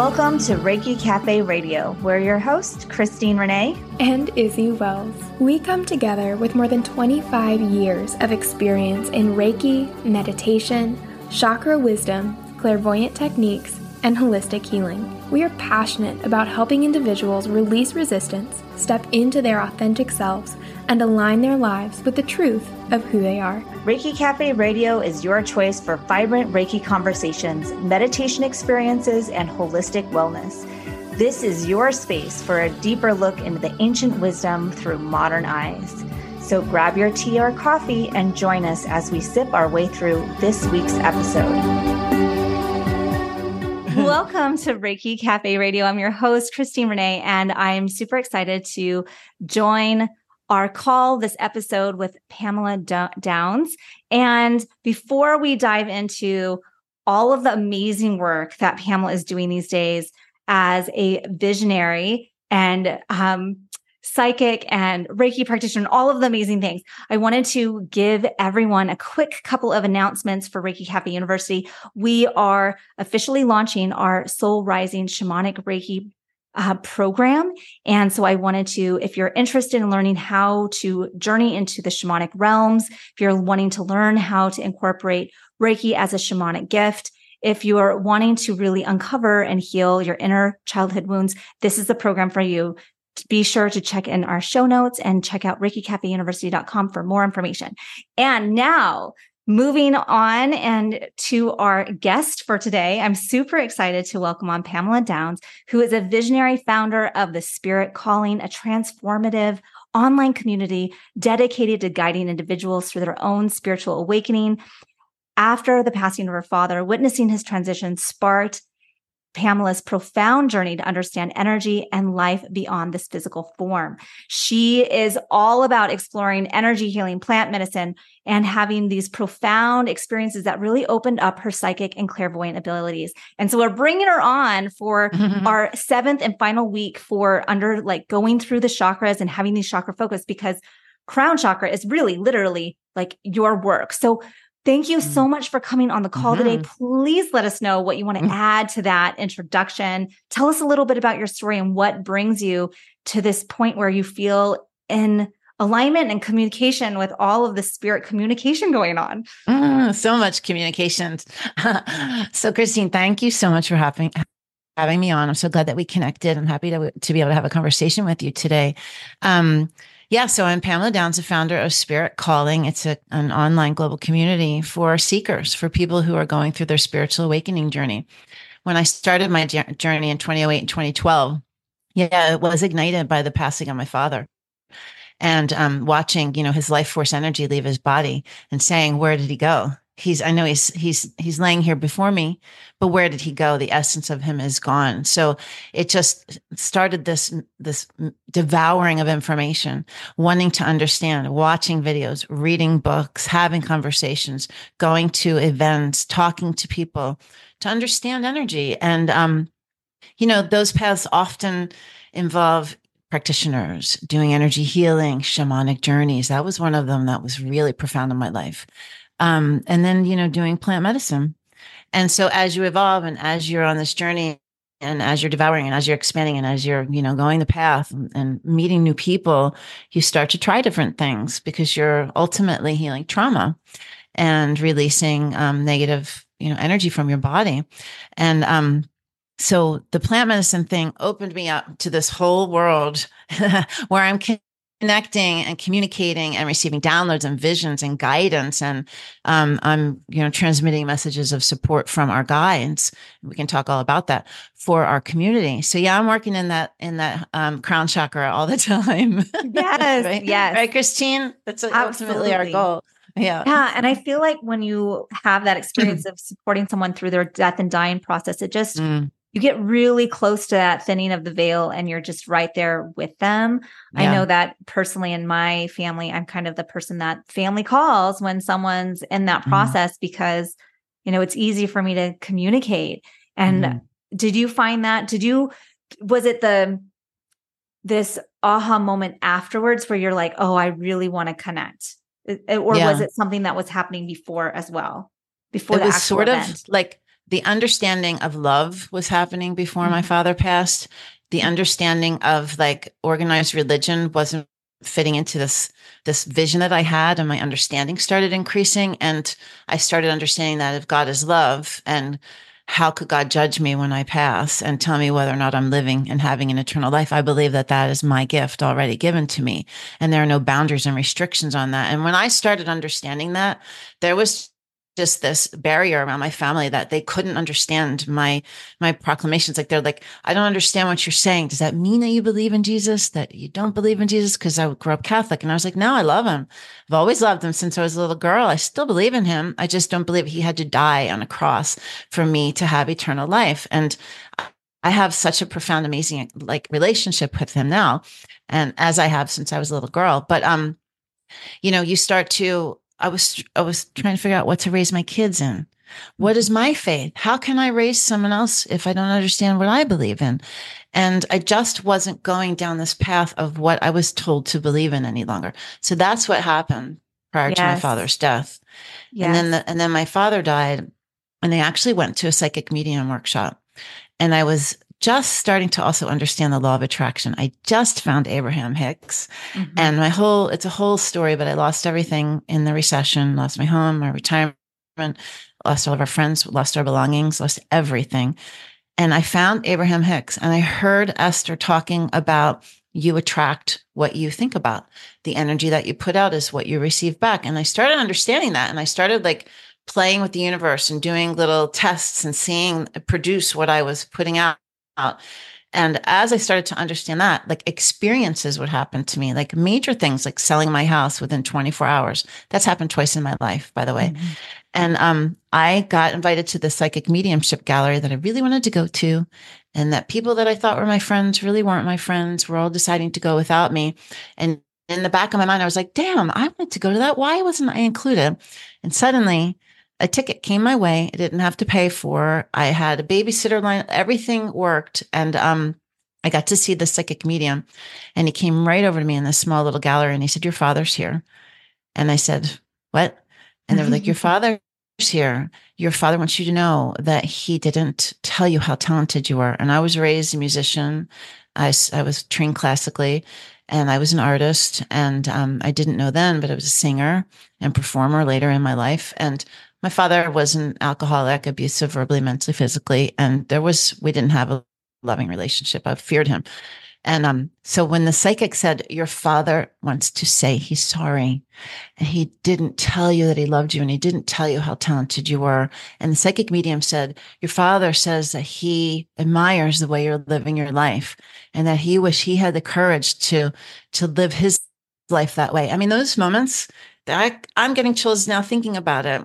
Welcome to Reiki Cafe Radio. We're your host, Christine Renee and Izzy Wells. We come together with more than 25 years of experience in Reiki, meditation, chakra wisdom, clairvoyant techniques, and holistic healing. We are passionate about helping individuals release resistance, step into their authentic selves, and align their lives with the truth of who they are. Reiki Cafe Radio is your choice for vibrant Reiki conversations, meditation experiences, and holistic wellness. This is your space for a deeper look into the ancient wisdom through modern eyes. So grab your tea or coffee and join us as we sip our way through this week's episode. Welcome to Reiki Cafe Radio. I'm your host, Christine Renee, and I'm super excited to join our call this episode with Pamela Downes. And before we dive into all of the amazing work that Pamela is doing these days as a visionary and um, psychic and Reiki practitioner, all of the amazing things. I wanted to give everyone a quick couple of announcements for Reiki Cafe University. We are officially launching our Soul Rising Shamanic Reiki uh, program. And so I wanted to, if you're interested in learning how to journey into the shamanic realms, if you're wanting to learn how to incorporate Reiki as a shamanic gift, if you're wanting to really uncover and heal your inner childhood wounds, this is the program for you be sure to check in our show notes and check out ReikiCafeUniversity.com for more information. And now moving on and to our guest for today, I'm super excited to welcome on Pamela Downes, who is a visionary founder of the Spirit Calling, a transformative online community dedicated to guiding individuals through their own spiritual awakening. After the passing of her father, witnessing his transition sparked Pamela's profound journey to understand energy and life beyond this physical form. She is all about exploring energy healing, plant medicine, and having these profound experiences that really opened up her psychic and clairvoyant abilities. And so we're bringing her on for our seventh and final week for under like going through the chakras and having these chakra focus because crown chakra is really literally like your work. So Thank you so mm. much for coming on the call mm-hmm. today. Please let us know what you want to mm-hmm. add to that introduction. Tell us a little bit about your story and what brings you to this point where you feel in alignment and communication with all of the spirit communication going on. Mm, so much communication. so, Christine, thank you so much for having having me on. I'm so glad that we connected. I'm happy to to be able to have a conversation with you today. Um, yeah, so I'm Pamela Downes, the founder of Spirit Calling. It's a, an online global community for seekers, for people who are going through their spiritual awakening journey. When I started my journey in 2008 and 2012, yeah, it was ignited by the passing of my father and um, watching, you know, his life force energy leave his body and saying, where did he go? He's i know he's he's he's laying here before me but where did he go? The essence of him is gone. So it just started this this devouring of information wanting to understand watching videos reading books having conversations going to events talking to people to understand energy. And um you know those paths often involve practitioners doing energy healing shamanic journeys. That was one of them that was really profound in my life um, and then, you know, doing plant medicine. And so as you evolve and as you're on this journey and as you're devouring and as you're expanding and as you're, you know, going the path and, meeting new people, you start to try different things because you're ultimately healing trauma and releasing um, negative, you know, energy from your body. And um, so the plant medicine thing opened me up to this whole world where I'm connecting and communicating and receiving downloads and visions and guidance and um, i'm you know transmitting messages of support from our guides. We can talk all about that for our community. So yeah i'm working in that in that um, crown chakra all the time. Yes right? yes. Right christine? That's ultimately our goal. Yeah. Yeah and i feel like when you have that experience of supporting someone through their death and dying process it just mm you get really close to that thinning of the veil and you're just right there with them. Yeah. I know that personally in my family, I'm kind of the person that family calls when someone's in that mm-hmm. process because, you know, it's easy for me to communicate. And mm-hmm. did you find that? Did you, was it the, this aha moment afterwards where you're like, oh, I really want to connect? Or yeah. was it something that was happening before as well? Before it was sort event? of like the understanding of love was happening before mm-hmm. my father passed. The understanding of like organized religion wasn't fitting into this this vision that I had and my understanding started increasing and I started understanding that if God is love and how could God judge me when I pass and tell me whether or not I'm living and having an eternal life? I believe that that is my gift already given to me. And there are no boundaries and restrictions on that. And when I started understanding that, there was just this barrier around my family that they couldn't understand my my proclamations. Like they're like i don't understand what you're saying. Does that mean that you believe in jesus that you don't believe in jesus? Because i grew up catholic. And i was like no i love him. I've always loved him since i was a little girl. I still believe in him. I just don't believe he had to die on a cross for me to have eternal life. And i have such a profound amazing like relationship with him now and as i have since i was a little girl. But um you know you start to I was I was trying to figure out what to raise my kids in. What is my faith? How can I raise someone else if I don't understand what I believe in? And I just wasn't going down this path of what I was told to believe in any longer. So that's what happened prior yes. to my father's death. Yes. And then the, and then my father died and they actually went to a psychic medium workshop. And I was just starting to also understand the law of attraction. I just found Abraham Hicks mm-hmm. and my whole, it's a whole story, but I lost everything in the recession, lost my home, my retirement, lost all of our friends, lost our belongings, lost everything. And I found Abraham Hicks and I heard Esther talking about you attract what you think about. The energy that you put out is what you receive back. And I started understanding that. And I started like playing with the universe and doing little tests and seeing produce what I was putting out out. And as I started to understand that, like experiences would happen to me, like major things like selling my house within 24 hours. That's happened twice in my life, by the way. Mm-hmm. And um, I got invited to the psychic mediumship gallery that I really wanted to go to. And that people that I thought were my friends really weren't my friends, were all deciding to go without me. And in the back of my mind, I was like, damn, I wanted to go to that. Why wasn't I included? And suddenly a ticket came my way. I didn't have to pay for. I had a babysitter line. Everything worked. And um, I got to see the psychic medium. And he came right over to me in this small little gallery and he said, Your father's here. And I said, What? And they were like, Your father's here. Your father wants you to know that he didn't tell you how talented you are. And I was raised a musician. I, I was trained classically and I was an artist. And um, I didn't know then, but I was a singer and performer later in my life. And my father was an alcoholic, abusive, verbally, mentally, physically, and there was we didn't have a loving relationship. I feared him. And um, so when the psychic said, Your father wants to say he's sorry, and he didn't tell you that he loved you, and he didn't tell you how talented you were. And the psychic medium said, Your father says that he admires the way you're living your life, and that he wish he had the courage to to live his life that way. I mean, those moments that I, I'm getting chills now thinking about it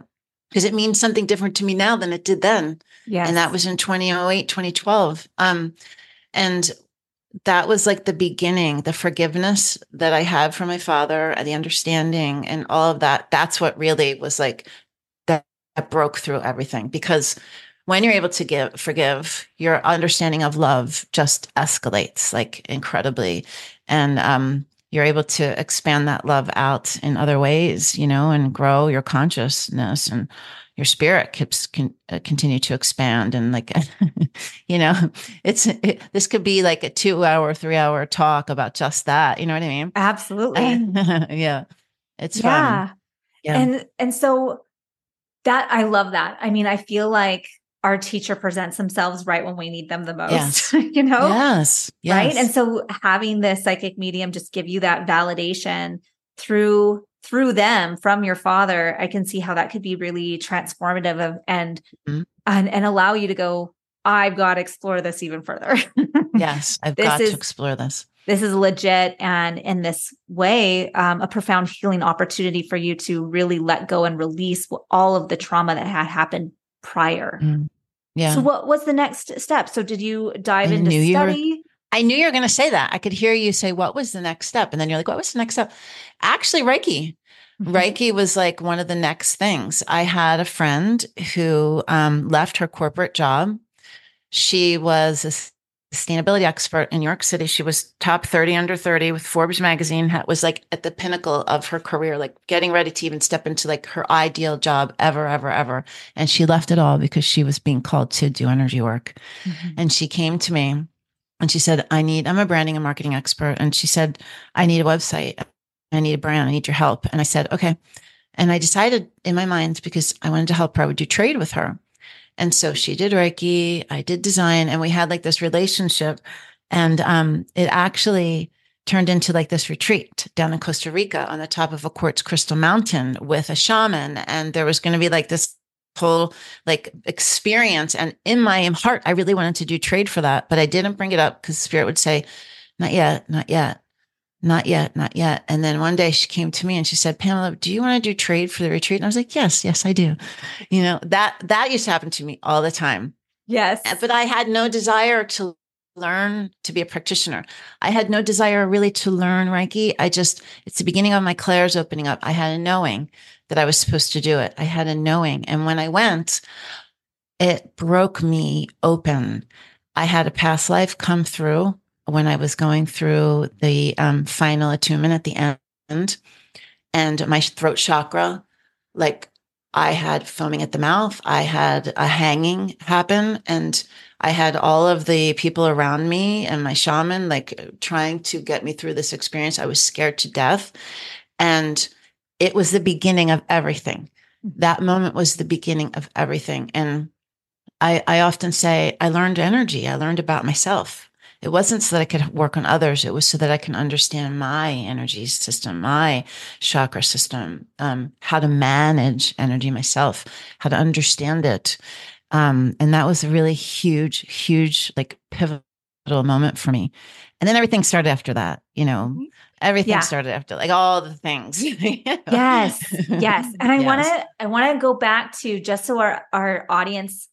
because it means something different to me now than it did then. Yeah. And that was in 2008, 2012. Um, and that was like the beginning, the forgiveness that I had from my father, the understanding and all of that. That's what really was like that, that broke through everything because when you're able to give forgive your understanding of love just escalates like incredibly and um you're able to expand that love out in other ways, you know, and grow your consciousness and your spirit keeps can, uh, continue to expand and like you know it's it, this could be like a 2 hour 3 hour talk about just that you know what i mean? Absolutely. Yeah it's yeah. fun yeah. And and so that i love that. I mean i feel like our teacher presents themselves right when we need them the most, yes. you know? Yes. yes. Right. And so having this psychic medium just give you that validation through through them from your father, I can see how that could be really transformative of, and mm-hmm. and and allow you to go, I've got to explore this even further. yes, I've got is, to explore this. This is legit, and in this way, um, a profound healing opportunity for you to really let go and release all of the trauma that had happened prior. Mm. Yeah. So what was the next step? So did you dive I into study? Were, I knew you were going to say that. I could hear you say, what was the next step? And then you're like, what was the next step? Actually, Reiki. Mm-hmm. Reiki was like one of the next things. I had a friend who um, left her corporate job. She was a sustainability expert in New York City. She was top 30 under 30 with Forbes magazine, was like at the pinnacle of her career, like getting ready to even step into like her ideal job ever, ever, ever. And she left it all because she was being called to do energy work. Mm-hmm. And she came to me and she said, I need, I'm a branding and marketing expert. And she said, I need a website. I need a brand. I need your help. And I said, okay. And I decided in my mind, because I wanted to help her, I would do trade with her. And so she did Reiki, I did design, and we had like this relationship. And um, it actually turned into like this retreat down in Costa Rica on the top of a quartz crystal mountain with a shaman. And there was going to be like this whole like experience. And in my heart, I really wanted to do trade for that, but I didn't bring it up because spirit would say, not yet, not yet not yet, not yet. And then one day she came to me and she said, Pamela, do you want to do trade for the retreat? And I was like, yes, yes, I do. You know, that, that used to happen to me all the time. Yes. Eh, but I had no desire to learn to be a practitioner. I had no desire really to learn Reiki. I just, it's the beginning of my Claire's opening up. I had a knowing that I was supposed to do it. I had a knowing. And when I went, it broke me open. I had a past life come through when I was going through the um, final attunement at the end, and my throat chakra, like I had foaming at the mouth, I had a hanging happen, and I had all of the people around me and my shaman like trying to get me through this experience. I was scared to death. And it was the beginning of everything. That moment was the beginning of everything. And I, I often say, I learned energy. I learned about myself. It wasn't so that I could work on others. It was so that I can understand my energy system, my chakra system, um, how to manage energy myself, how to understand it. Um, and that was a really huge, huge, like pivotal moment for me. And then everything started after that, you know, mm-hmm. everything yeah. started after like all the things. you know? Yes. Yes. And I yes. want to, I want to go back to just so our, our audience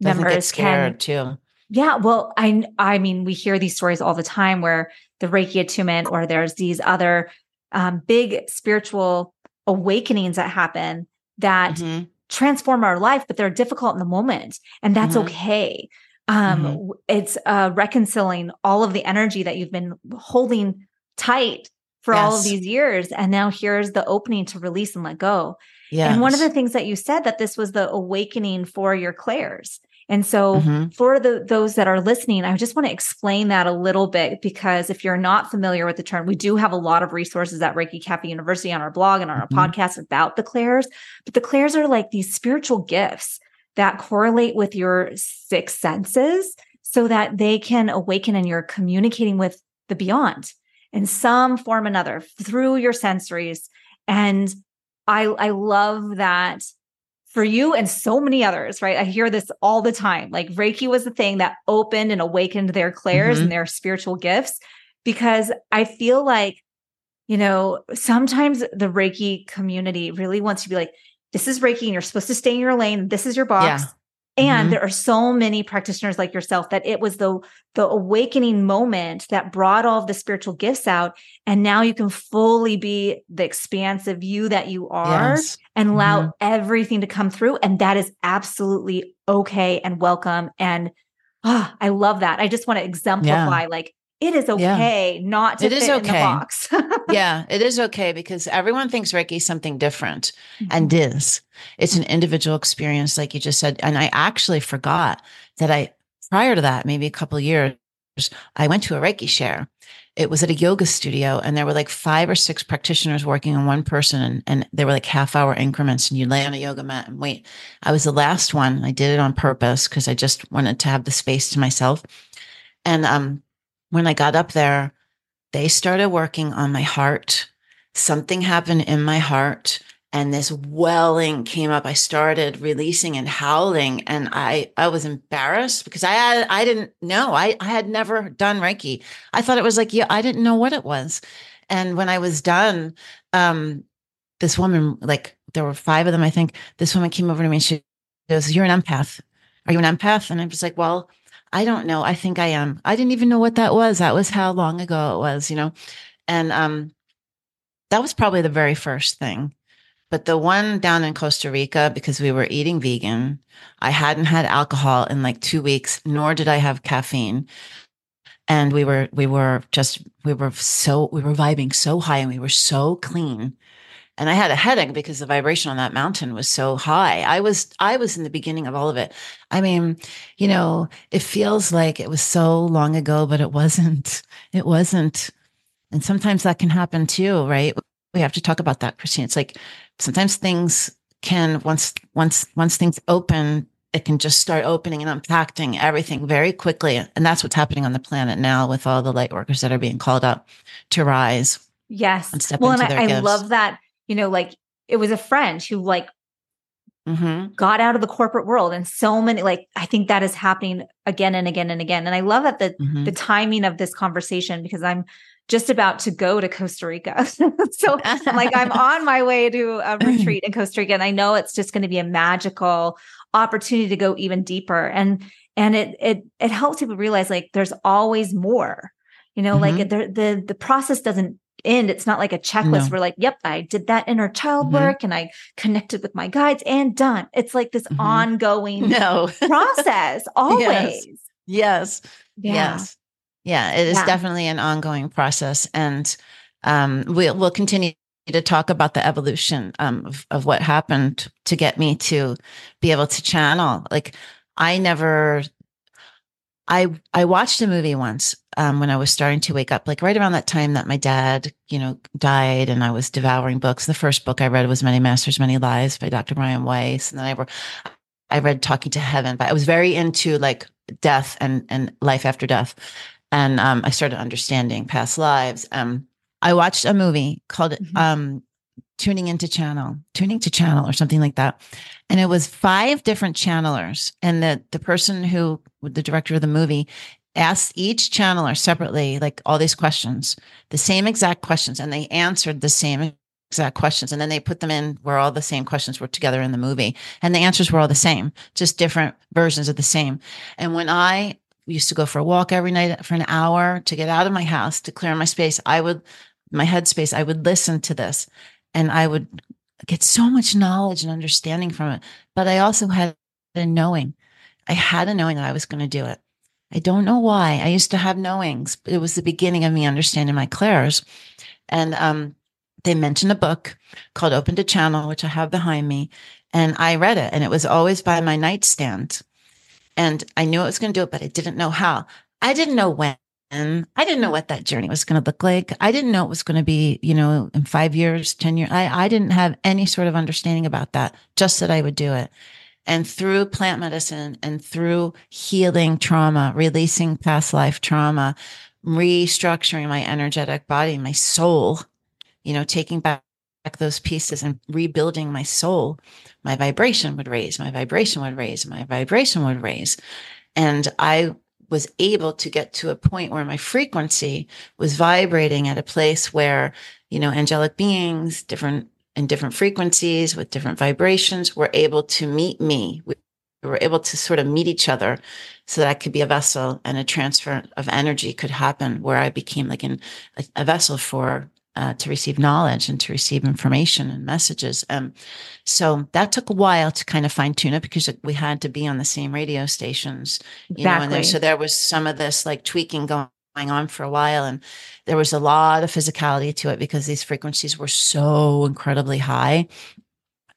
members can too yeah, well, I I mean, we hear these stories all the time where the Reiki attunement or there's these other um, big spiritual awakenings that happen that mm-hmm. transform our life, but they're difficult in the moment, and that's mm-hmm. okay. Um, mm-hmm. It's uh, reconciling all of the energy that you've been holding tight for yes. all of these years, and now here's the opening to release and let go. Yeah. And one of the things that you said that this was the awakening for your clairs. And so mm-hmm. for the those that are listening, I just want to explain that a little bit because if you're not familiar with the term, we do have a lot of resources at Reiki Cafe University on our blog and on our mm-hmm. podcast about the clairs. But the clairs are like these spiritual gifts that correlate with your six senses so that they can awaken and you're communicating with the beyond in some form or another through your sensories. And I I love that for you and so many others, right? I hear this all the time. Like Reiki was the thing that opened and awakened their clairs mm-hmm. and their spiritual gifts because I feel like, you know, sometimes the Reiki community really wants to be like, this is Reiki and you're supposed to stay in your lane. This is your box. Yeah. And mm-hmm. there are so many practitioners like yourself that it was the the awakening moment that brought all of the spiritual gifts out and now you can fully be the expansive you that you are yes. and allow mm-hmm. everything to come through and that is absolutely okay and welcome and oh, I love that. I just want to exemplify yeah. like it is okay yeah. not to fit it is okay. box. yeah, it is okay because everyone thinks Reiki is something different mm-hmm. and is. It's an individual experience, like you just said. And I actually forgot that I, prior to that, maybe a couple years, I went to a Reiki share. It was at a yoga studio, and there were like five or six practitioners working on one person, and, and they were like half hour increments. And you lay on a yoga mat and wait. I was the last one. I did it on purpose because I just wanted to have the space to myself. And um, when I got up there, they started working on my heart. Something happened in my heart and this welling came up. I started releasing and howling and I, I was embarrassed because I had, I didn't know. I, I had never done Reiki. I thought it was like, yeah, I didn't know what it was. And when I was done, um, this woman, like there were five of them, I think this woman came over to me and she goes, you're an empath. Are you an empath? And I was like, well, I don't know. I think I am. I didn't even know what that was. That was how long ago it was, you know? And um, that was probably the very first thing. But the one down in Costa Rica, because we were eating vegan, I hadn't had alcohol in like two weeks, nor did I have caffeine. and we were we were just we were so we were vibing so high and we were so clean and i had a headache because the vibration on that mountain was so high i was i was in the beginning of all of it i mean you know it feels like it was so long ago but it wasn't it wasn't and sometimes that can happen too right we have to talk about that christine it's like sometimes things can once once once things open it can just start opening and unpacking everything very quickly. And that's what's happening on the planet now with all the light workers that are being called up to rise. Yes. And well, and I, I love that, you know, like it was a friend who like mm-hmm. got out of the corporate world and so many like I think that is happening again and again and again. And I love that the mm-hmm. the timing of this conversation because I'm just about to go to Costa Rica. so like I'm on my way to a retreat in Costa Rica and I know it's just going to be a magical opportunity to go even deeper and and it it it helps people realize like there's always more you know mm-hmm. like the the the process doesn't end it's not like a checklist no. where like yep i did that inner child mm-hmm. work and i connected with my guides and done it's like this mm-hmm. ongoing no process always yes yes, yeah. yes. yeah it is yeah. definitely an ongoing process and um we'll we'll continue to talk about the evolution um, of, of what happened to get me to be able to channel. Like I never, I I watched a movie once um, when I was starting to wake up, like right around that time that my dad, you know, died, and I was devouring books. The first book I read was Many Masters, Many Lives by Dr. Brian Weiss, and then I were, I read Talking to Heaven, but I was very into like death and and life after death, and um, I started understanding past lives. Um, I watched a movie called mm-hmm. um, Tuning into Channel, Tuning to Channel, or something like that. And it was five different channelers. And the, the person who, the director of the movie, asked each channeler separately, like all these questions, the same exact questions, and they answered the same exact questions. And then they put them in where all the same questions were together in the movie. And the answers were all the same, just different versions of the same. And when I used to go for a walk every night for an hour to get out of my house to clear my space, I would my headspace, I would listen to this and I would get so much knowledge and understanding from it. But I also had a knowing. I had a knowing that I was going to do it. I don't know why. I used to have knowings. It was the beginning of me understanding my clairs. And um, they mentioned a book called Open to Channel, which I have behind me. And I read it, and it was always by my nightstand. And I knew I was going to do it, but I didn't know how. I didn't know when. And I didn't know mm-hmm. what that journey was going to look like. I didn't know it was going to be, you know, in five years, 10 years. I, I didn't have any sort of understanding about that, just that I would do it. And through plant medicine and through healing trauma, releasing past life trauma, restructuring my energetic body, my soul, you know, taking back those pieces and rebuilding my soul, my vibration would raise, my vibration would raise, my vibration would raise. And I was able to get to a point where my frequency was vibrating at a place where, you know, angelic beings, different in different frequencies with different vibrations were able to meet me. We were able to sort of meet each other so that I could be a vessel and a transfer of energy could happen where I became like an, a, a vessel for uh, to receive knowledge and to receive information and messages. Um, so that took a while to kind of fine tune it because we had to be on the same radio stations, you exactly. know, and there, so there was some of this like tweaking going on for a while. And there was a lot of physicality to it because these frequencies were so incredibly high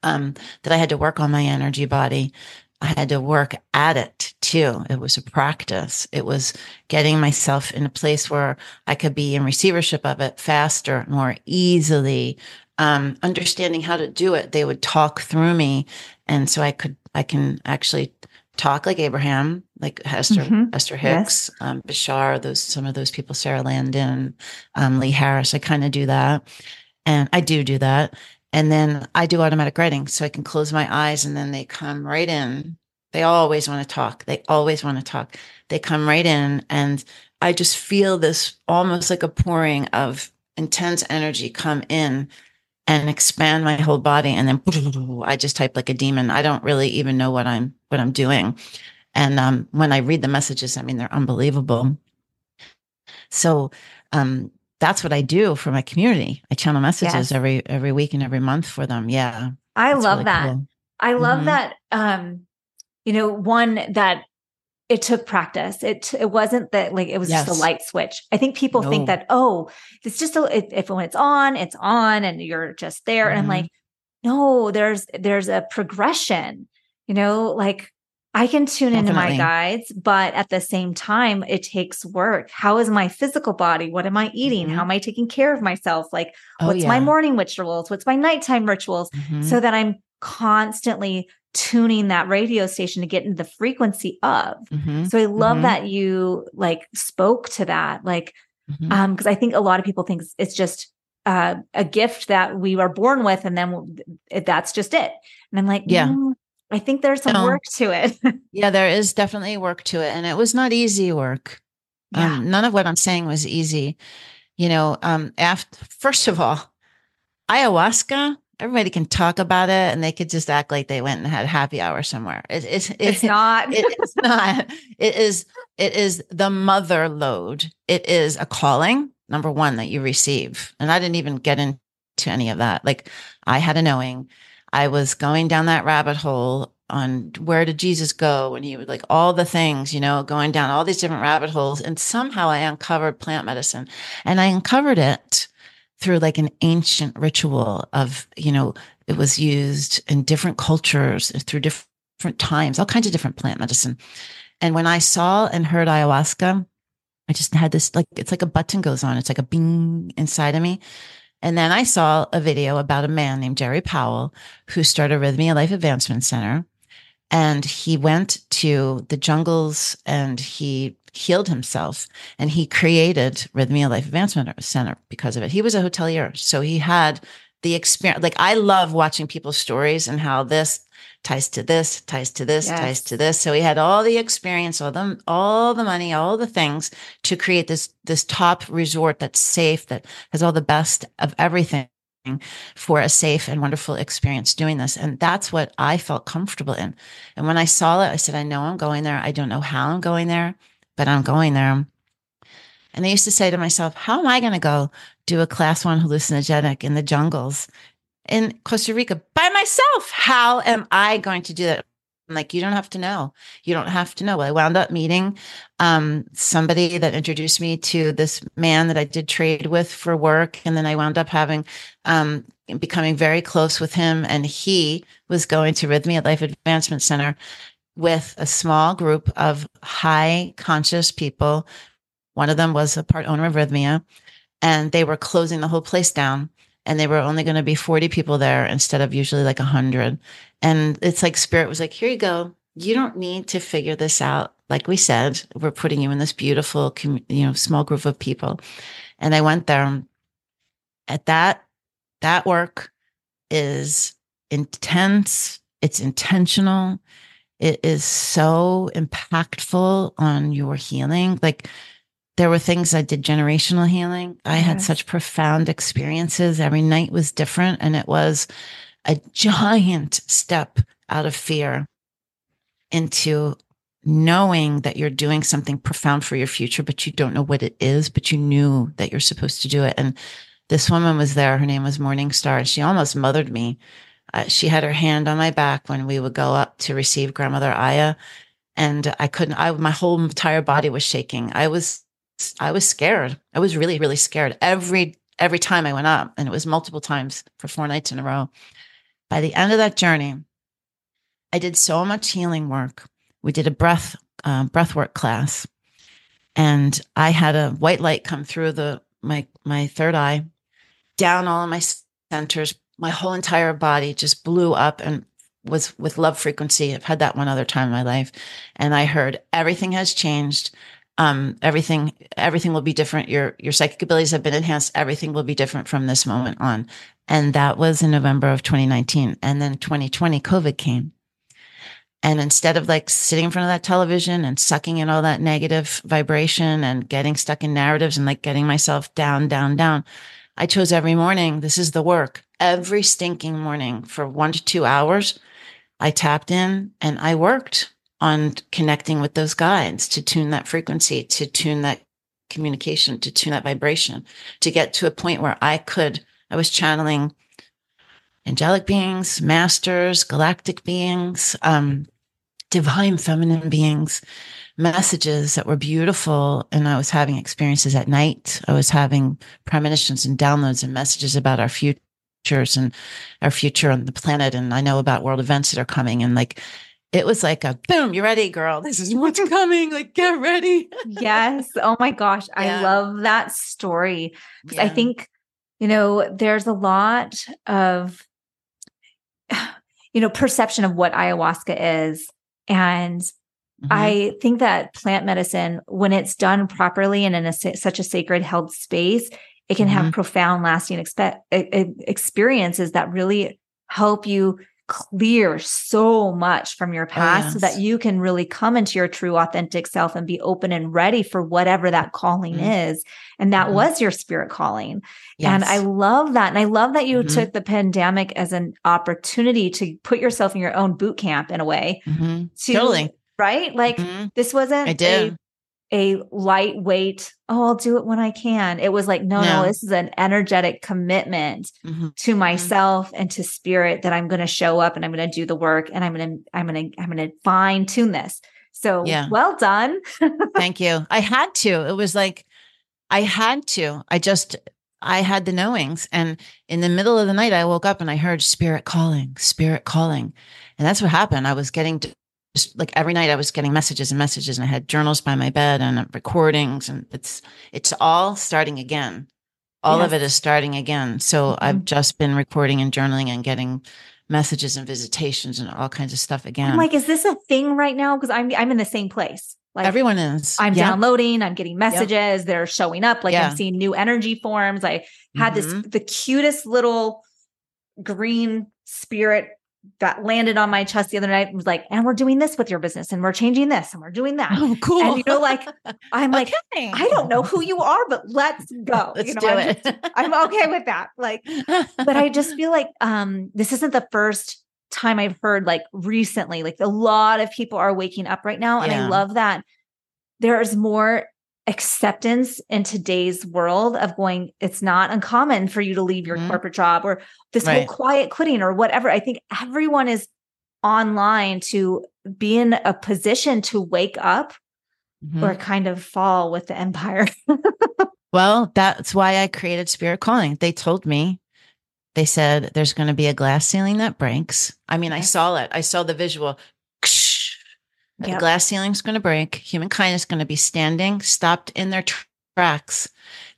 um, that I had to work on my energy body. I had to work at it too. It was a practice. It was getting myself in a place where I could be in receivership of it faster, more easily, um, understanding how to do it. They would talk through me. And so I could, I can actually talk like Abraham, like Esther, mm-hmm. Esther Hicks, yes. um, Bashar, those, some of those people, Sara Landon, um, Lee Harris. I kind of do that. And I do do that. And then I do automatic writing. So I can close my eyes and then they come right in. They always want to talk. They always want to talk. They come right in. And I just feel this almost like a pouring of intense energy come in and expand my whole body. And then I just type like a demon. I don't really even know what I'm, what I'm doing. And um, when I read the messages, I mean, they're unbelievable. So um, that's what I do for my community. I channel messages yes. every every week and every month for them. Yeah. I love really that. Cool. I love mm-hmm. that um you know one that it took practice. It it wasn't that like it was Yes. just a light switch. I think people No. think that oh, it's just a if, if when it's on, it's on, and you're just there. And I'm Mhm. like, no, there's there's a progression. You know, like I can tune into my guides, but at the same time, it takes work. How is my physical body? What am I eating? How Mhm. am I taking care of myself? Like, Oh, what's my morning rituals? What's my nighttime rituals? Mhm. So that I'm constantly tuning that radio station to get into the frequency of. Mhm. So I love Mhm. that you like spoke to that. Like, Mhm. um, because I think a lot of people think it's just uh, a gift that we are born with, and then we'll- it, that's just it. And I'm like, Yeah. "Mm, I think there's some No. work to it. Yeah, there is definitely work to it. And it was not easy work. Yeah. Um, none of what I'm saying was easy. You know, um, after first of all, ayahuasca, everybody can talk about it and they could just act like they went and had happy hour somewhere. It, it's it's not. it is not. It is it is the mother lode. It is a calling, number one, that you receive. And I didn't even get into any of that. Like I had a knowing. I was going down that rabbit hole on where did Jesus go? And he would like all the things, you know, going down all these different rabbit holes. And somehow I uncovered plant medicine. And I uncovered it through like an ancient ritual of, you know, it was used in different cultures through different different times, all kinds of different plant medicine. And when I saw and heard ayahuasca, I just had this like it's like a button goes on. It's like a bing inside of me. And then I saw a video about a man named Gerry Powell who started Rythmia Life Advancement Center. And he went to the jungles and he healed himself and he created Rythmia Life Advancement Center because of it. He was a hotelier. So he had the experience. Like I love watching people's stories and how this ties to this, ties to this, ties to this. So he had all the experience, all the all the money, all the things to create this this top resort that's safe, that has all the best of everything for a safe and wonderful experience doing this. And that's what I felt comfortable in. And when I saw it, I said, I know I'm going there. I don't know how I'm going there, but I'm going there. And I used to say to myself, how am I going to go do a class one hallucinogenic in the jungles in Costa Rica by myself? How am I going to do that? I'm like, you don't have to know. You don't have to know. Well, I wound up meeting um, somebody that introduced me to this man that I did trade with for work. And then I wound up having, um, becoming very close with him. And he was going to Rythmia Life Advancement Center with a small group of high conscious people. One of them was a part owner of Rythmia, and they were closing the whole place down. And they were only going to be 40 people there instead of usually like 100. And it's like Spirit was like, here you go. You don't need to figure this out. Like we said, we're putting you in this beautiful, you know, small group of people. And I went there. At that, that work is intense. It's intentional. It is so impactful on your healing. Like there were things I did generational healing. I had such profound experiences. Every night was different. And it was a giant step out of fear into knowing that you're doing something profound for your future, but you don't know what it is, but you knew that you're supposed to do it. And this woman was there. Her name was Morning Star. and She almost mothered me. Uh, she had her hand on my back when we would go up to receive grandmother Aya. And I couldn't, I, my whole entire body was shaking. I was, I was scared. I was really, really scared every, every time I went up. And it was multiple times for four nights in a row. By the end of that journey, I did so much healing work. We did a breath, uh, breath work class and I had a white light come through the, my, my third eye down all of my centers. My whole entire body just blew up and was with love frequency. I've had that one other time in my life. And I heard everything has changed. Um, everything, everything will be different. Your, your psychic abilities have been enhanced. Everything will be different from this moment on. And that was in November of 2019. And then 2020, COVID came. And instead of like sitting in front of that television and sucking in all that negative vibration and getting stuck in narratives and like getting myself down, down, down, I chose every morning. This is the work. Every stinking morning for one to two hours, I tapped in and I worked on connecting with those guides to tune that frequency, to tune that communication, to tune that vibration, to get to a point where I could, I was channeling angelic beings, masters, galactic beings, um, divine feminine beings, messages that were beautiful. And I was having experiences at night. I was having premonitions and downloads and messages about our futures and our future on the planet. And I know about world events that are coming. And like, it was like a boom, you ready, girl? This is what's coming. Like, get ready. yes. Oh my gosh. Yeah. I love that story. Yeah. I think, you know, there's a lot of, you know, perception of what ayahuasca is. And mm-hmm. I think that plant medicine, when it's done properly and in a, such a sacred held space, it can mm-hmm. have profound, lasting expe- experiences that really help you clear so much from your oh, past oh, yes. so that you can really come into your true authentic self and be open and ready for whatever that calling mm-hmm. is and that mm-hmm. was your spirit calling yes. and i love that and i love that you mm-hmm. took the pandemic as an opportunity to put yourself in your own boot camp in a way mm-hmm. to, totally right like mm-hmm. this wasn't I did. A, a lightweight, oh, I'll do it when I can. It was like, no, no, no this is an energetic commitment mm-hmm. to mm-hmm. myself mm-hmm. and to spirit that I'm going to show up and I'm going to do the work and I'm going to, I'm going to, I'm going to fine tune this. So yeah. well done. Thank you. I had to. It was like, I had to. I just, I had the knowings. And in the middle of the night, I woke up and I heard spirit calling, spirit calling. And that's what happened. I was getting just like every night I was getting messages and messages and I had journals by my bed and recordings and it's it's all starting again. All yes. of it is starting again. So mm-hmm. I've just been recording and journaling and getting messages and visitations and all kinds of stuff again. I'm like, is this a thing right now? Because I'm I'm in the same place. Like everyone is. I'm yeah. downloading, I'm getting messages, yep. they're showing up. Like yeah. I'm seeing new energy forms. I had mm-hmm. this the cutest little green spirit that landed on my chest the other night and was like, and we're doing this with your business and we're changing this and we're doing that. Oh, cool. And you know, like I'm like, okay. I don't know who you are, but let's go. Let's you know, do I'm, it. Just, I'm okay with that. Like, but I just feel like um this isn't the first time I've heard like recently, like a lot of people are waking up right now. And yeah. I love that there's more acceptance in today's world of going it's not uncommon for you to leave your mm-hmm. corporate job or this right. whole quiet quitting or whatever i think everyone is online to be in a position to wake up mm-hmm. or kind of fall with the empire well that's why i created spirit calling they told me they said there's going to be a glass ceiling that breaks i mean okay. i saw it i saw the visual Yep. The glass ceiling's going to break. Humankind is going to be standing, stopped in their tracks.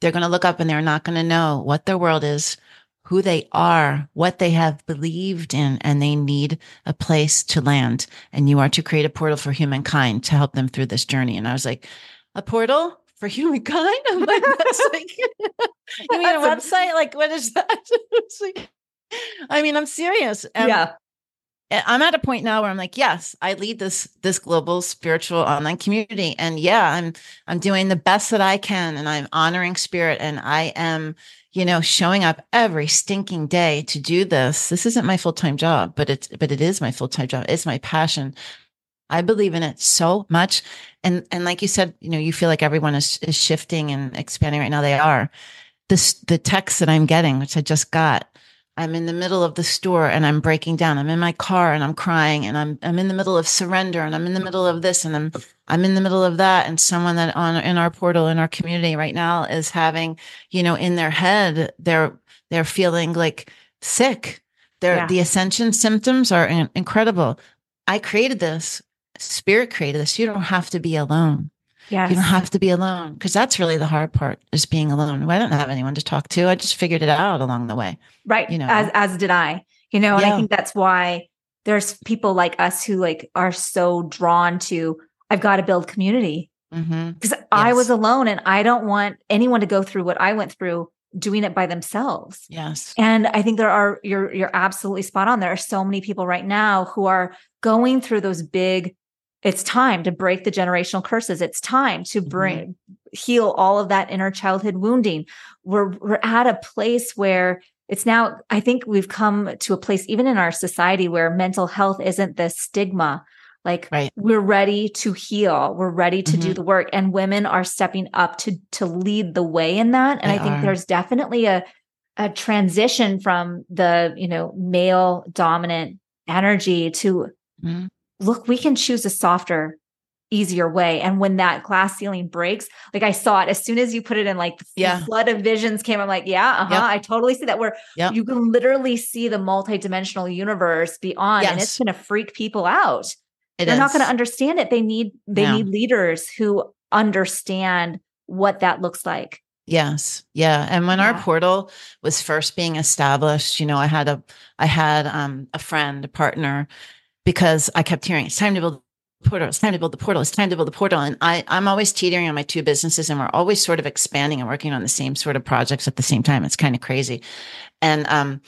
They're going to look up and they're not going to know what their world is, who they are, what they have believed in, and they need a place to land. And you are to create a portal for humankind to help them through this journey. And I was like, a portal for humankind? I'm like, that's like, you mean a website? Like, what is that? like, I mean, I'm serious. And yeah. I'm at a point now where I'm like, yes, I lead this this global spiritual online community, and yeah, I'm I'm doing the best that I can, and I'm honoring spirit, and I am, you know, showing up every stinking day to do this. This isn't my full time job, but it's but it is my full time job. It's my passion. I believe in it so much, and and like you said, you know, you feel like everyone is is shifting and expanding right now. They are. This the text that I'm getting, which I just got I'm in the middle of the store and I'm breaking down. I'm in my car and I'm crying and I'm I'm in the middle of surrender and I'm in the middle of this and I'm I'm in the middle of that and someone that on in our portal in our community right now is having, you know, in their head they're they're feeling like sick. They're yeah. the ascension symptoms are in- incredible. I created this. Spirit created this. You don't have to be alone. Yes. You don't have to be alone because that's really the hard part is being alone. I don't have anyone to talk to. I just figured it out along the way. Right. You know, as, as did I, you know, and yeah. I think that's why there's people like us who like are so drawn to, I've got to build community because mm-hmm. yes. I was alone and I don't want anyone to go through what I went through doing it by themselves. Yes. And I think there are you're you're absolutely spot on. There are so many people right now who are going through those big it's time to break the generational curses. It's time to bring mm-hmm. heal all of that inner childhood wounding. We're we're at a place where it's now I think we've come to a place even in our society where mental health isn't the stigma. Like right. we're ready to heal. We're ready to mm-hmm. do the work and women are stepping up to to lead the way in that. And they I think are. there's definitely a a transition from the, you know, male dominant energy to mm-hmm look, we can choose a softer easier way. And when that glass ceiling breaks, like I saw it as soon as you put it in, like the Yeah. flood of visions came. I'm like, yeah, uh huh. Yep. I totally see that. Where Yep. you can literally see the multidimensional universe beyond, and it's going to freak people out. It They're not going to understand it. They need they No. need leaders who understand what that looks like. Yes. Yeah. And when our portal was first being established, you know, I had a I had um a friend, a partner, because I kept hearing it's time to build the portal, it's time to build the portal, it's time to build the portal. And I I'm always teetering on my two businesses and we're always sort of expanding and working on the same sort of projects at the same time. It's kind of crazy. And um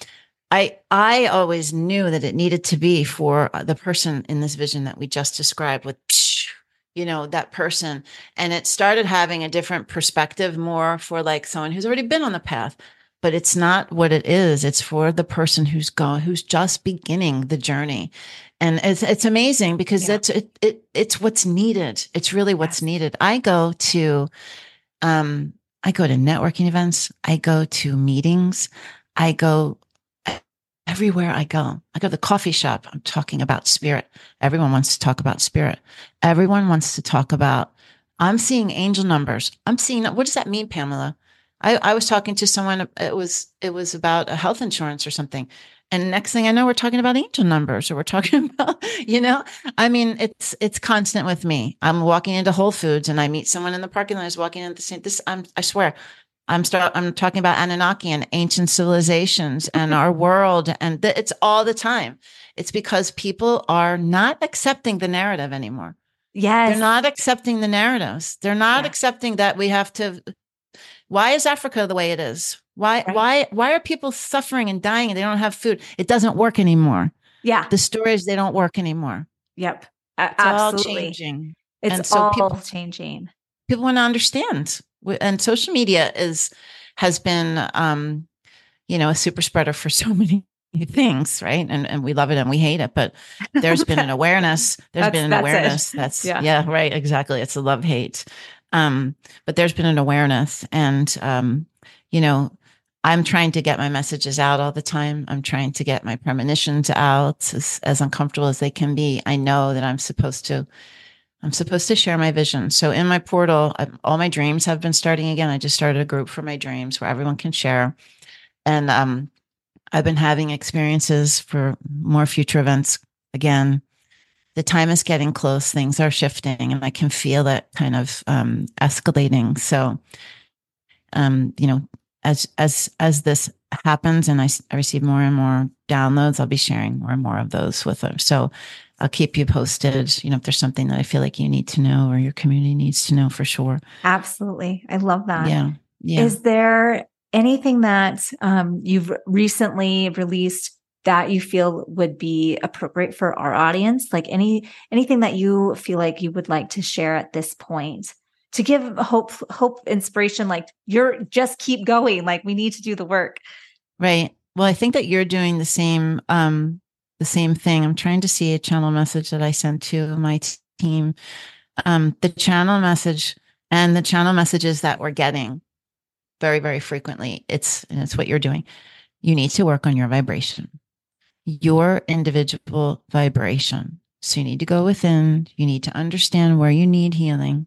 I I always knew that it needed to be for uh, the person in this vision that we just described with you know that person and it started having a different perspective more for like someone who's already been on the path but it's not what it is. It's for the person who's gone who's just beginning the journey. And it's it's amazing because Yeah. it's it, it it's what's needed. It's really what's needed. I go to um i go to networking events. I go to meetings. I go everywhere i go. I go to the coffee shop. I'm talking about spirit. Everyone wants to talk about spirit. Everyone wants to talk about i'm seeing angel numbers. I'm seeing what does that mean pamela i, I was talking to someone it was it was about a health insurance or something and next thing i know we're talking about angel numbers or we're talking about you know i mean it's it's constant with me i'm walking into whole foods and i meet someone in the parking lot is walking into the same this i'm i swear I'm start, I'm talking about Anunnaki and ancient civilizations and our world, and th- it's all the time. It's because people are not accepting the narrative anymore. Yes. They're not accepting the narratives. They're not Yeah. accepting that we have to. Why is Africa the way it is? Why Right. why why are people suffering and dying and they don't have food? It doesn't work anymore. yeah. The stories they don't work anymore. Yep. It's all Absolutely. changing. It's And so all people- changing. people want to understand and social media is has been um you know a super spreader for so many things right and and we love it and we hate it but there's been an awareness There's been an that's it. awareness that's Yeah. yeah. right exactly it's a love hate um but there's been an awareness and um you know i'm trying to get my messages out all the time i'm trying to get my premonitions out as, as uncomfortable as they can be i know that i'm supposed to I'm supposed to share my vision. So in my portal, I, all my dreams have been starting again. I just started a group for my dreams where everyone can share. And um, I've been having experiences for more future events again. The time is getting close. Things are shifting, and I can feel it kind of um, escalating. So, um, you know, as as as this happens, and I, I receive more and more downloads, I'll be sharing more and more of those with her. So, I'll keep you posted. You know, if there's something that I feel like you need to know or your community needs to know for sure. Absolutely. I love that. yeah, yeah. Is there anything that um, you've recently released that you feel would be appropriate for our audience? Like any anything that you feel like you would like to share at this point to give hope, hope, inspiration? Like you're just keep going. Like we need to do the work. Right. Well, I think that you're doing the same um the same thing. I'm trying to see a channel message that I sent to my t- team. Um the channel message and the channel messages that we're getting very very frequently. It's it's what you're doing. You need to work on your vibration. Your individual vibration. So you need to go within, you need to understand where you need healing.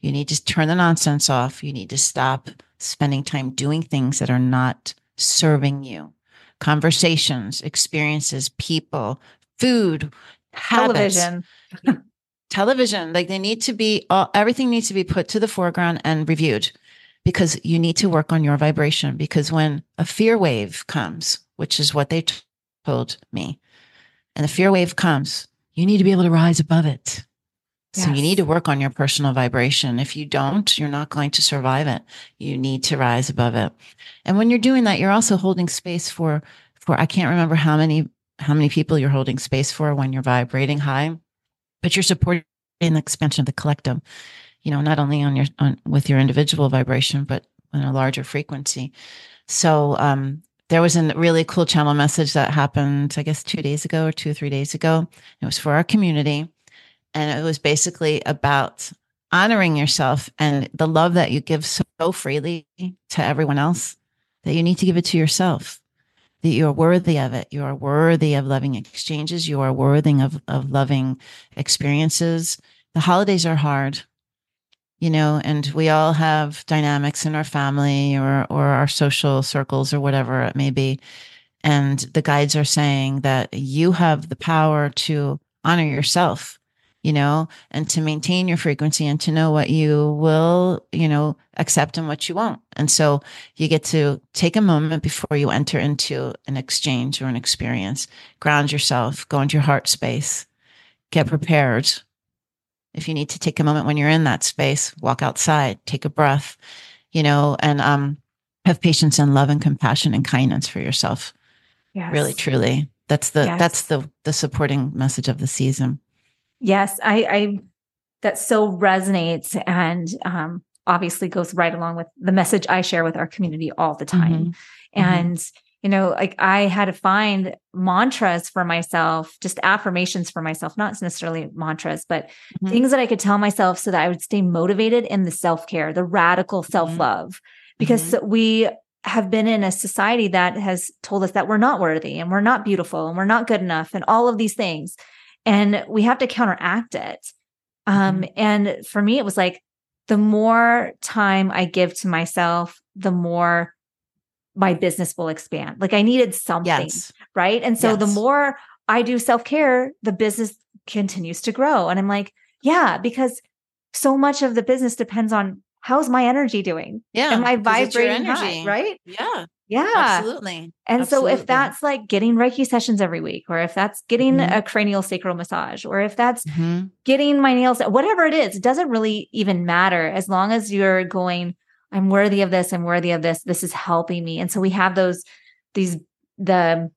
You need to turn the nonsense off. You need to stop spending time doing things that are not serving you conversations, experiences, people, food, habits, Television. television. Like they need to be, all, everything needs to be put to the foreground and reviewed because you need to work on your vibration. Because when a fear wave comes, which is what they told me, and the fear wave comes, you need to be able to rise above it. So you need to work on your personal vibration. If you don't, you're not going to survive it. You need to rise above it. And when you're doing that, you're also holding space for for I can't remember how many how many people you're holding space for when you're vibrating high, but you're supporting the expansion of the collective. You know, not only on your on with your individual vibration, but on a larger frequency. So um there was a really cool channel message that happened, I guess, two days ago or two or three days ago. It was for our community. And it was basically about honoring yourself and the love that you give so freely to everyone else that you need to give it to yourself that you're worthy of it. You are worthy of loving exchanges. You are worthy of, of loving experiences. The holidays are hard you know and we all have dynamics in our family or or our social circles or whatever it may be. And the guides are saying that you have the power to honor yourself you know and to maintain your frequency and to know what you will you know accept and what you won't. And so you get to take a moment before you enter into an exchange or an experience. Ground yourself go into your heart space get prepared if you need to take a moment when you're in that space, walk outside, take a breath, you know, and um, have patience and love and compassion and kindness for yourself. Yes. Really, truly. That's the yes. that's the the supporting message of the season. Yes, I, I that so resonates and um, obviously goes right along with the message I share with our community all the time. Mm-hmm. And mm-hmm you know, like I had to find mantras for myself, just affirmations for myself, not necessarily mantras, but mm-hmm. things that I could tell myself so that I would stay motivated in the self care, the radical self love. Mm-hmm. Because mm-hmm. we have been in a society that has told us that we're not worthy and we're not beautiful and we're not good enough and all of these things. And we have to counteract it. Um, mm-hmm. and for me, it was like the more time I give to myself, the more my business will expand. Like I needed something, yes. right? And so yes. the more I do self care, the business continues to grow. And I'm like, yeah, because so much of the business depends on how's my energy doing? Yeah. Am I vibrating high, right? Yeah. Yeah. Absolutely. And absolutely. so if that's like getting Reiki sessions every week, or if that's getting mm-hmm. a cranial sacral massage, or if that's mm-hmm. getting my nails, whatever it is, it doesn't really even matter as long as you're going, I'm worthy of this. I'm worthy of this. This is helping me. And so we have those, these, the,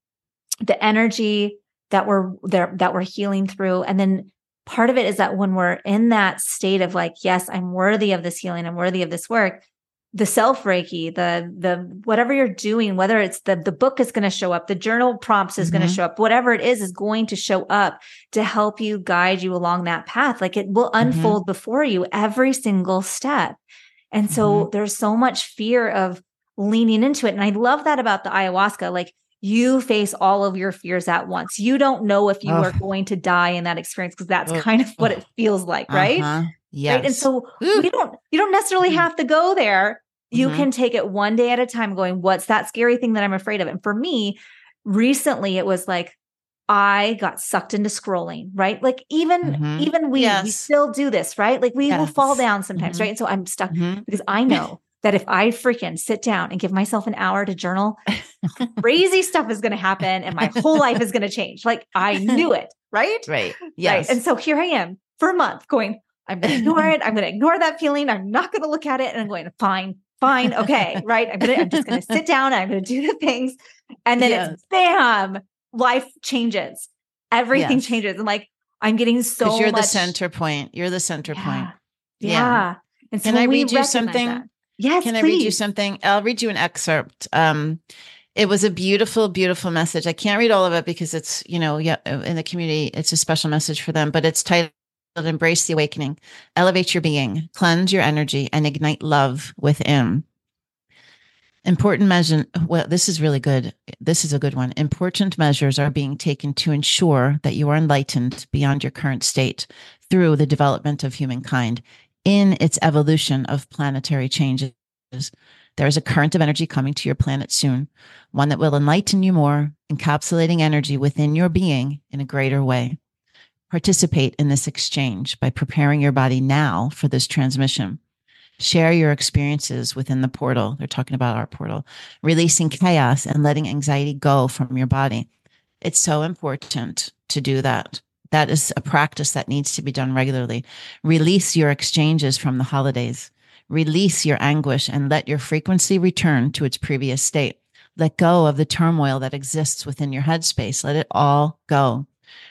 the energy that we're there, that we're healing through. And then part of it is that when we're in that state of like, yes, I'm worthy of this healing, I'm worthy of this work, the self reiki, the the whatever you're doing, whether it's the the book is going to show up, the journal prompts is mm-hmm. going to show up, whatever it is is going to show up to help you guide you along that path. Like it will mm-hmm. unfold before you every single step. And so mm-hmm. there's so much fear of leaning into it. And I love that about the ayahuasca. Like you face all of your fears at once. You don't know if you are going to die in that experience because that's kind of what it feels like, right? Uh-huh. Yes. Right? And so Ooh. we don't you don't necessarily mm. have to go there. You mm-hmm. can take it one day at a time going, what's that scary thing that I'm afraid of? And for me, recently it was like I got sucked into scrolling, right? Like even mm-hmm. even we yes. we still do this, right? Like we yes. will fall down sometimes, mm-hmm. right? And so I'm stuck mm-hmm. because I know that if I freaking sit down and give myself an hour to journal, crazy stuff is going to happen and my whole life is going to change. Like I knew it, right? Right. Yes. Right. And so here I am for a month going, I'm going to ignore it. I'm going to ignore that feeling. I'm not going to look at it. And I'm going, to fine, fine, okay, right? I'm gonna, I'm just going to sit down and I'm going to do the things, and then yes. it's bam, life changes. Everything yes. changes. And like, I'm getting so you're much... the center point. You're the center yeah. point. Yeah. yeah. And so Can I read you something? That, yes. Can please. I read you something? I'll read you an excerpt. Um, it was a beautiful, beautiful message. I can't read all of it because it's, you know, yeah, in the community, it's a special message for them, but it's titled Embrace the Awakening, Elevate Your Being, Cleanse Your Energy, and Ignite Love Within. Important measure. Well, this is really good. This is a good one. Important measures are being taken to ensure that you are enlightened beyond your current state through the development of humankind in its evolution of planetary changes. There is a current of energy coming to your planet soon, one that will enlighten you more, encapsulating energy within your being in a greater way. Participate in this exchange by preparing your body now for this transmission. Share your experiences within the portal. They're talking about our portal, releasing chaos and letting anxiety go from your body. It's so important to do that. That is a practice that needs to be done regularly. Release your exchanges from the holidays. Release your anguish and let your frequency return to its previous state. Let go of the turmoil that exists within your headspace. Let it all go.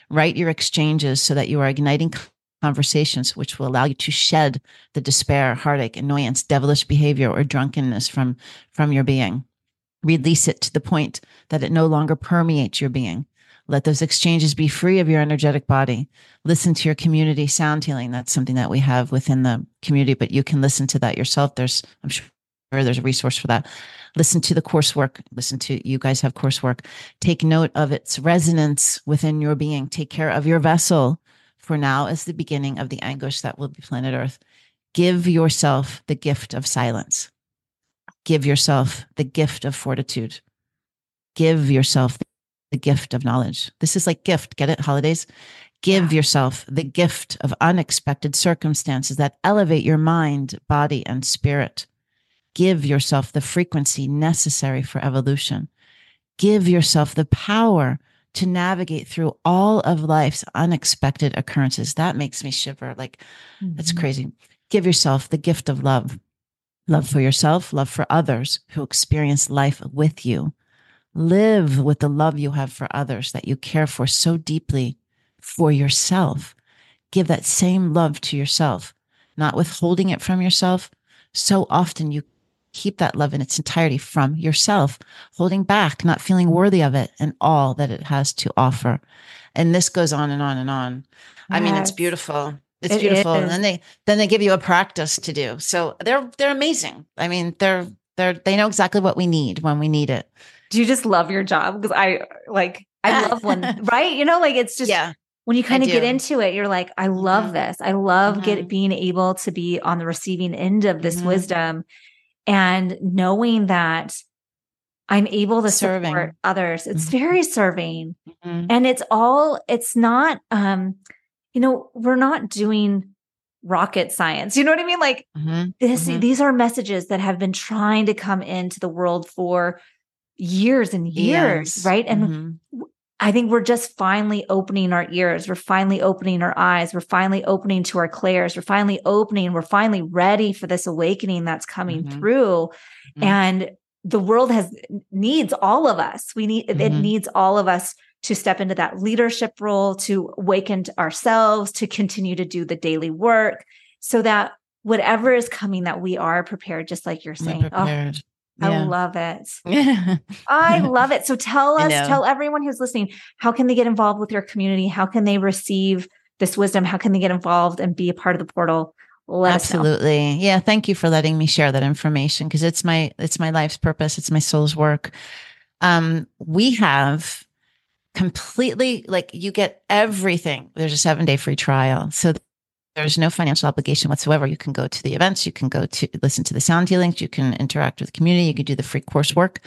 Write your exchanges so that you are igniting conversations which will allow you to shed the despair, heartache, annoyance, devilish behavior, or drunkenness from, from your being. Release it to the point that it no longer permeates your being. Let those exchanges be free of your energetic body. Listen to your community sound healing. That's something that we have within the community, but you can listen to that yourself. There's, I'm sure there's a resource for that. Listen to the coursework. Listen to you guys have coursework. Take note of its resonance within your being. Take care of your vessel for now is the beginning of the anguish that will be planet Earth. Give yourself the gift of silence. Give yourself the gift of fortitude. Give yourself the gift of knowledge. This is like gift. Get it? Holidays. Give yeah. yourself the gift of unexpected circumstances that elevate your mind, body, and spirit. Give yourself the frequency necessary for evolution. Give yourself the power to navigate through all of life's unexpected occurrences. That makes me shiver. Like, mm-hmm. that's crazy. Give yourself the gift of love love for yourself, love for others who experience life with you. Live with the love you have for others that you care for so deeply for yourself. Give that same love to yourself, not withholding it from yourself. So often you keep that love in its entirety from yourself, holding back, not feeling worthy of it and all that it has to offer. And this goes on and on and on. Yes. I mean, it's beautiful. It's it beautiful. Is. And then they then they give you a practice to do. So they're they're amazing. I mean, they're they're they know exactly what we need when we need it. Do you just love your job? Because I like I love when right? You know, like it's just yeah when you kind of get into it, you're like, I love mm-hmm. this. I love mm-hmm. get being able to be on the receiving end of this mm-hmm. wisdom and knowing that I'm able to serving. support others. It's mm-hmm. very serving. Mm-hmm. And it's all, it's not, um, you know, we're not doing rocket science. You know what I mean? Like mm-hmm. this, these are messages that have been trying to come into the world for years and years, yes. right? And I think we're just finally opening our ears. We're finally opening our eyes. We're finally opening to our clairs. We're finally opening. We're finally ready for this awakening that's coming mm-hmm. through. Mm-hmm. And the world has needs all of us. We need mm-hmm. it needs all of us to step into that leadership role, to awaken to ourselves, to continue to do the daily work so that whatever is coming that we are prepared, just like you're saying. Oh, yeah. I love it. I love it. So tell us, tell everyone who's listening, how can they get involved with your community? How can they receive this wisdom? How can they get involved and be a part of the portal? Let Absolutely. Yeah. Thank you for letting me share that information because it's my it's my life's purpose. It's my soul's work. Um, we have completely like you get everything. There's a seven day free trial. So there's no financial obligation whatsoever. You can go to the events, you can go to listen to the sound healings, you can interact with the community, you can do the free coursework,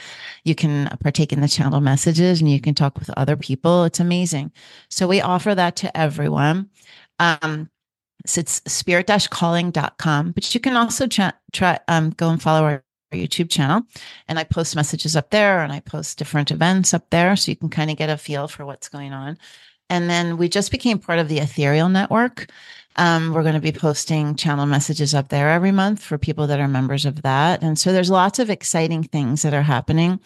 you can partake in the channel messages, and you can talk with other people. It's amazing. So we offer that to everyone. Um, so it's spirit-calling.com, but you can also try um, go and follow our YouTube channel. And I post messages up there and I post different events up there. So you can kind of get a feel for what's going on. And then we just became part of the Ethereal Network. Um, we're going to be posting channel messages up there every month for people that are members of that. And so there's lots of exciting things that are happening.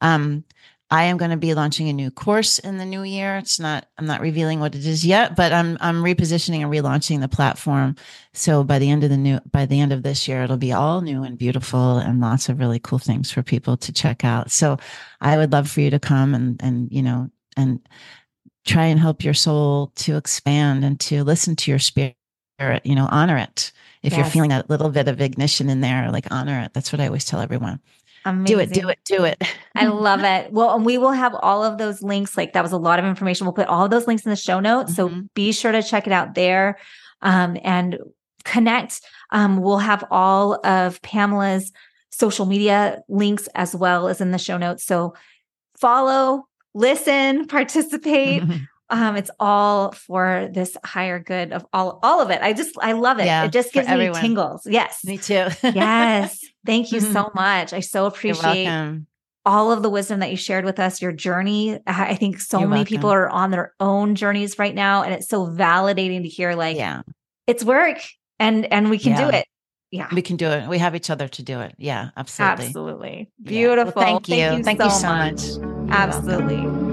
Um, I am going to be launching a new course in the new year. It's not, I'm not revealing what it is yet, but I'm, I'm repositioning and relaunching the platform. So by the end of the new, by the end of this year, it'll be all new and beautiful and lots of really cool things for people to check out. So I would love for you to come and, and, you know, and try and help your soul to expand and to listen to your spirit, you know, honor it. If yes. you're feeling that little bit of ignition in there, like honor it. That's what I always tell everyone. Amazing. Do it, do it, do it. I love it. Well, and we will have all of those links. Like that was a lot of information. We'll put all of those links in the show notes. Mm-hmm. So be sure to check it out there um, and connect. Um, we'll have all of Pamela's social media links as well as in the show notes. So follow, listen, participate. um, it's all for this higher good of all all of it. I just I love it. Yeah, it just gives me everyone. tingles. Yes. Me too. yes. Thank you so much. I so appreciate all of the wisdom that you shared with us, your journey. I think so You're many welcome. people are on their own journeys right now. And it's so validating to hear like yeah. it's work and and we can yeah. do it. Yeah. We can do it. We have each other to do it. Yeah, absolutely. Absolutely. Beautiful. Yeah. Well, thank, you. thank you. Thank so you so much. much. Absolutely.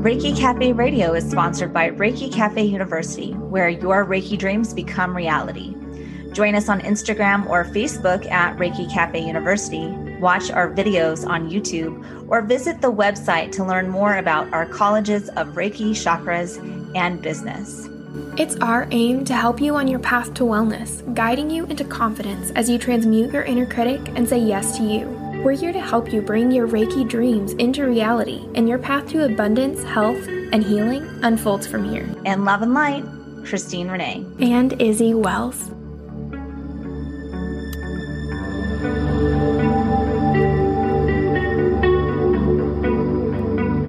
Reiki Cafe Radio is sponsored by Reiki Cafe University, where your Reiki dreams become reality. Join us on Instagram or Facebook at Reiki Cafe University, watch our videos on YouTube, or visit the website to learn more about our colleges of Reiki, chakras, and business. It's our aim to help you on your path to wellness, guiding you into confidence as you transmute your inner critic and say yes to you. We're here to help you bring your Reiki dreams into reality, and your path to abundance, health, and healing unfolds from here. And love and light, Christine Renee. And Izzy Wells.